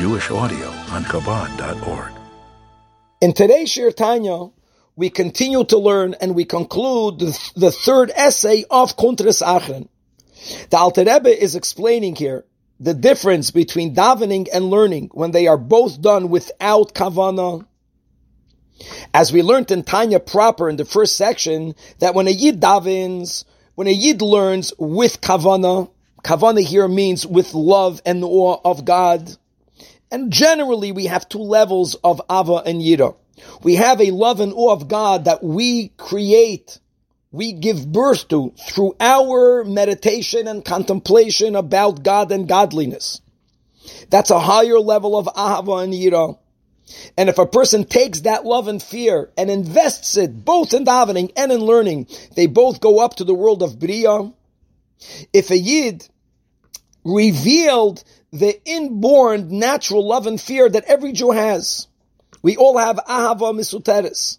Jewish audio on Chabad.org. In today's Shiur Tanya, we continue to learn and we conclude the, third essay of Kuntres Acharon. The Alter Rebbe is explaining here the difference between davening and learning when they are both done without kavana. As we learned in Tanya proper in the first section, that when a yid davens, when a yid learns with kavana, Kavana here means with love and awe of God. And generally we have two levels of Ahava and Yira. We have a love and awe of God that we create, we give birth to through our meditation and contemplation about God and godliness. That's a higher level of Ahava and Yira. And if a person takes that love and fear and invests it both in davening and in learning, they both go up to the world of Bria. If a Yid revealed the inborn natural love and fear that every Jew has, we all have ahava misuteris.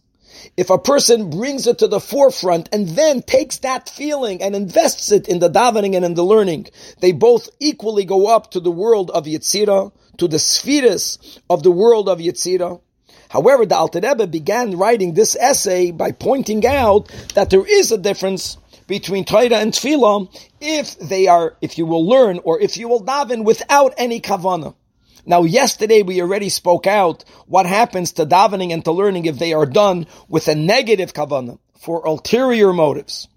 If a person brings it to the forefront and then takes that feeling and invests it in the davening and in the learning, they both equally go up to the world of Yetzirah, to the spheres of the world of Yetzirah. However, the Alter Rebbe began writing this essay by pointing out that there is a difference between Torah and Tefillah if they are, if you will learn or if you will daven without any kavana. Now, yesterday we already spoke out what happens to davening and to learning if they are done with a negative kavana for ulterior motives.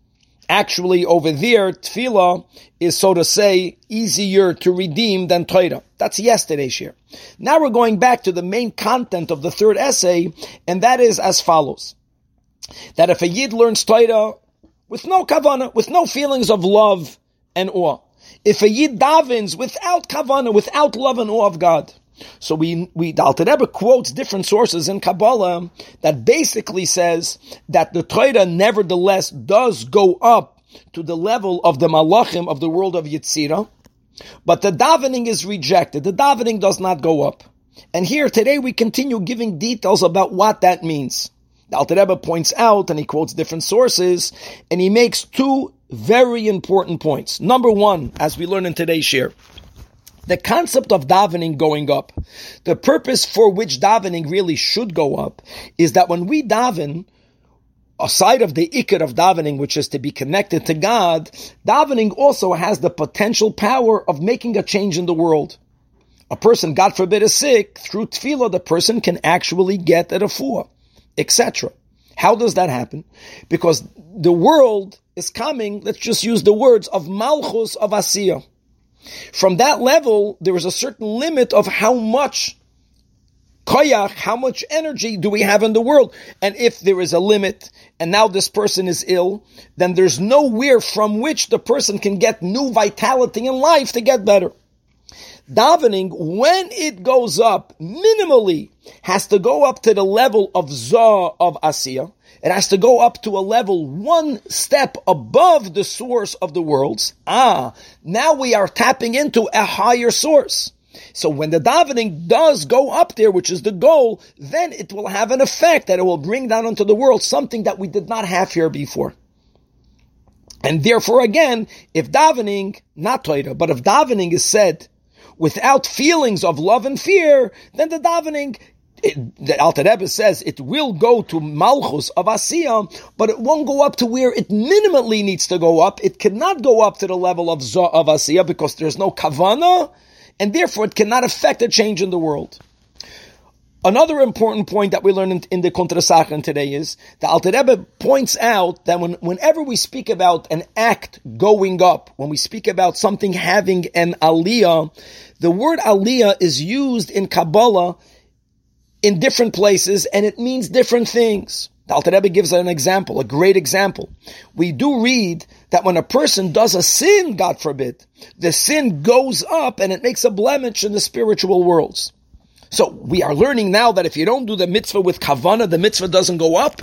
Actually, over there, tefillah is, so to say, easier to redeem than Torah. That's yesterday's year. Now we're going back to the main content of the third essay, and that is as follows. That if a Yid learns Torah with no kavana, with no feelings of love and awe. If a yid davens without kavana, without love and awe of God, so we we Alter Rebbe quotes different sources in Kabbalah that basically says that the Torah nevertheless does go up to the level of the malachim of the world of Yitzira, but the davening is rejected. The davening does not go up. And here today we continue giving details about what that means. The Alter Rebbe points out, and he quotes different sources, and he makes two very important points. Number one, as we learn in today's share, the concept of davening going up, the purpose for which davening really should go up, is that when we daven, aside of the ikar of davening, which is to be connected to God, davening also has the potential power of making a change in the world. A person, God forbid, is sick, through tefillah, the person can actually get at a refuah etc. How does that happen? Because the world is coming, let's just use the words of Malchus of Asiya. From that level, there is a certain limit of how much koyach, how much energy do we have in the world? And if there is a limit, and now this person is ill, then there's nowhere from which the person can get new vitality in life to get better davening, when it goes up, minimally, has to go up to the level of Zah of Asiya. It has to go up to a level one step above the source of the worlds. Ah, now we are tapping into a higher source. So when the davening does go up there, which is the goal, then it will have an effect that it will bring down onto the world something that we did not have here before. And therefore, again, if davening, not Torah, but if davening is said without feelings of love and fear, then the davening it, the Alter Rebbe says it will go to Malchus of Asiya, but it won't go up to where it minimally needs to go up. It cannot go up to the level of Zah of Asiya because there's no Kavana, and therefore it cannot affect a change in the world. Another important point that we learn in, the Kuntres Acharon today is the Alter Rebbe points out that when, whenever we speak about an act going up, when we speak about something having an aliyah, the word aliyah is used in Kabbalah in different places and it means different things. The Alter Rebbe gives an example, a great example. We do read that when a person does a sin, God forbid, the sin goes up and it makes a blemish in the spiritual worlds. So we are learning now that if you don't do the mitzvah with kavana, the mitzvah doesn't go up.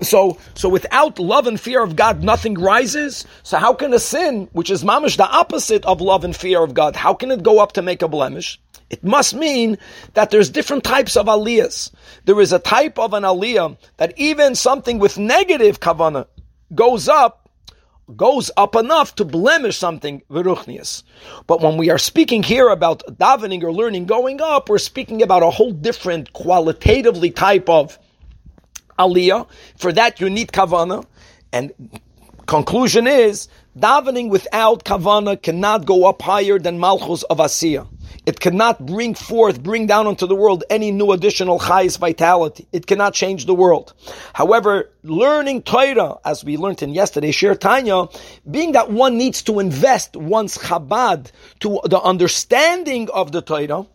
So, so without love and fear of God, nothing rises. So how can a sin, which is mamish the opposite of love and fear of God, how can it go up to make a blemish? It must mean that there's different types of aliyahs. There is a type of an aliyah that even something with negative kavana goes up goes up enough to blemish something veruchnius. But when we are speaking here about davening or learning going up, we're speaking about a whole different qualitatively type of aliyah. For that you need kavana. And conclusion is davening without kavana cannot go up higher than malchus of asiya. It cannot bring forth, bring down onto the world any new additional chayis vitality. It cannot change the world. However, learning Torah, as we learned in yesterday's Shiur Tanya, being that one needs to invest one's Chabad to the understanding of the Torah,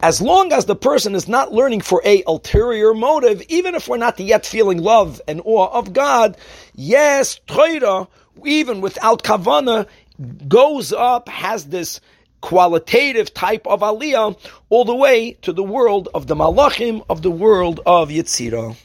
as long as the person is not learning for a ulterior motive, even if we're not yet feeling love and awe of God, yes, Torah, even without kavana, goes up, has this qualitative type of aliyah all the way to the world of the malachim, of the world of Yitzirah.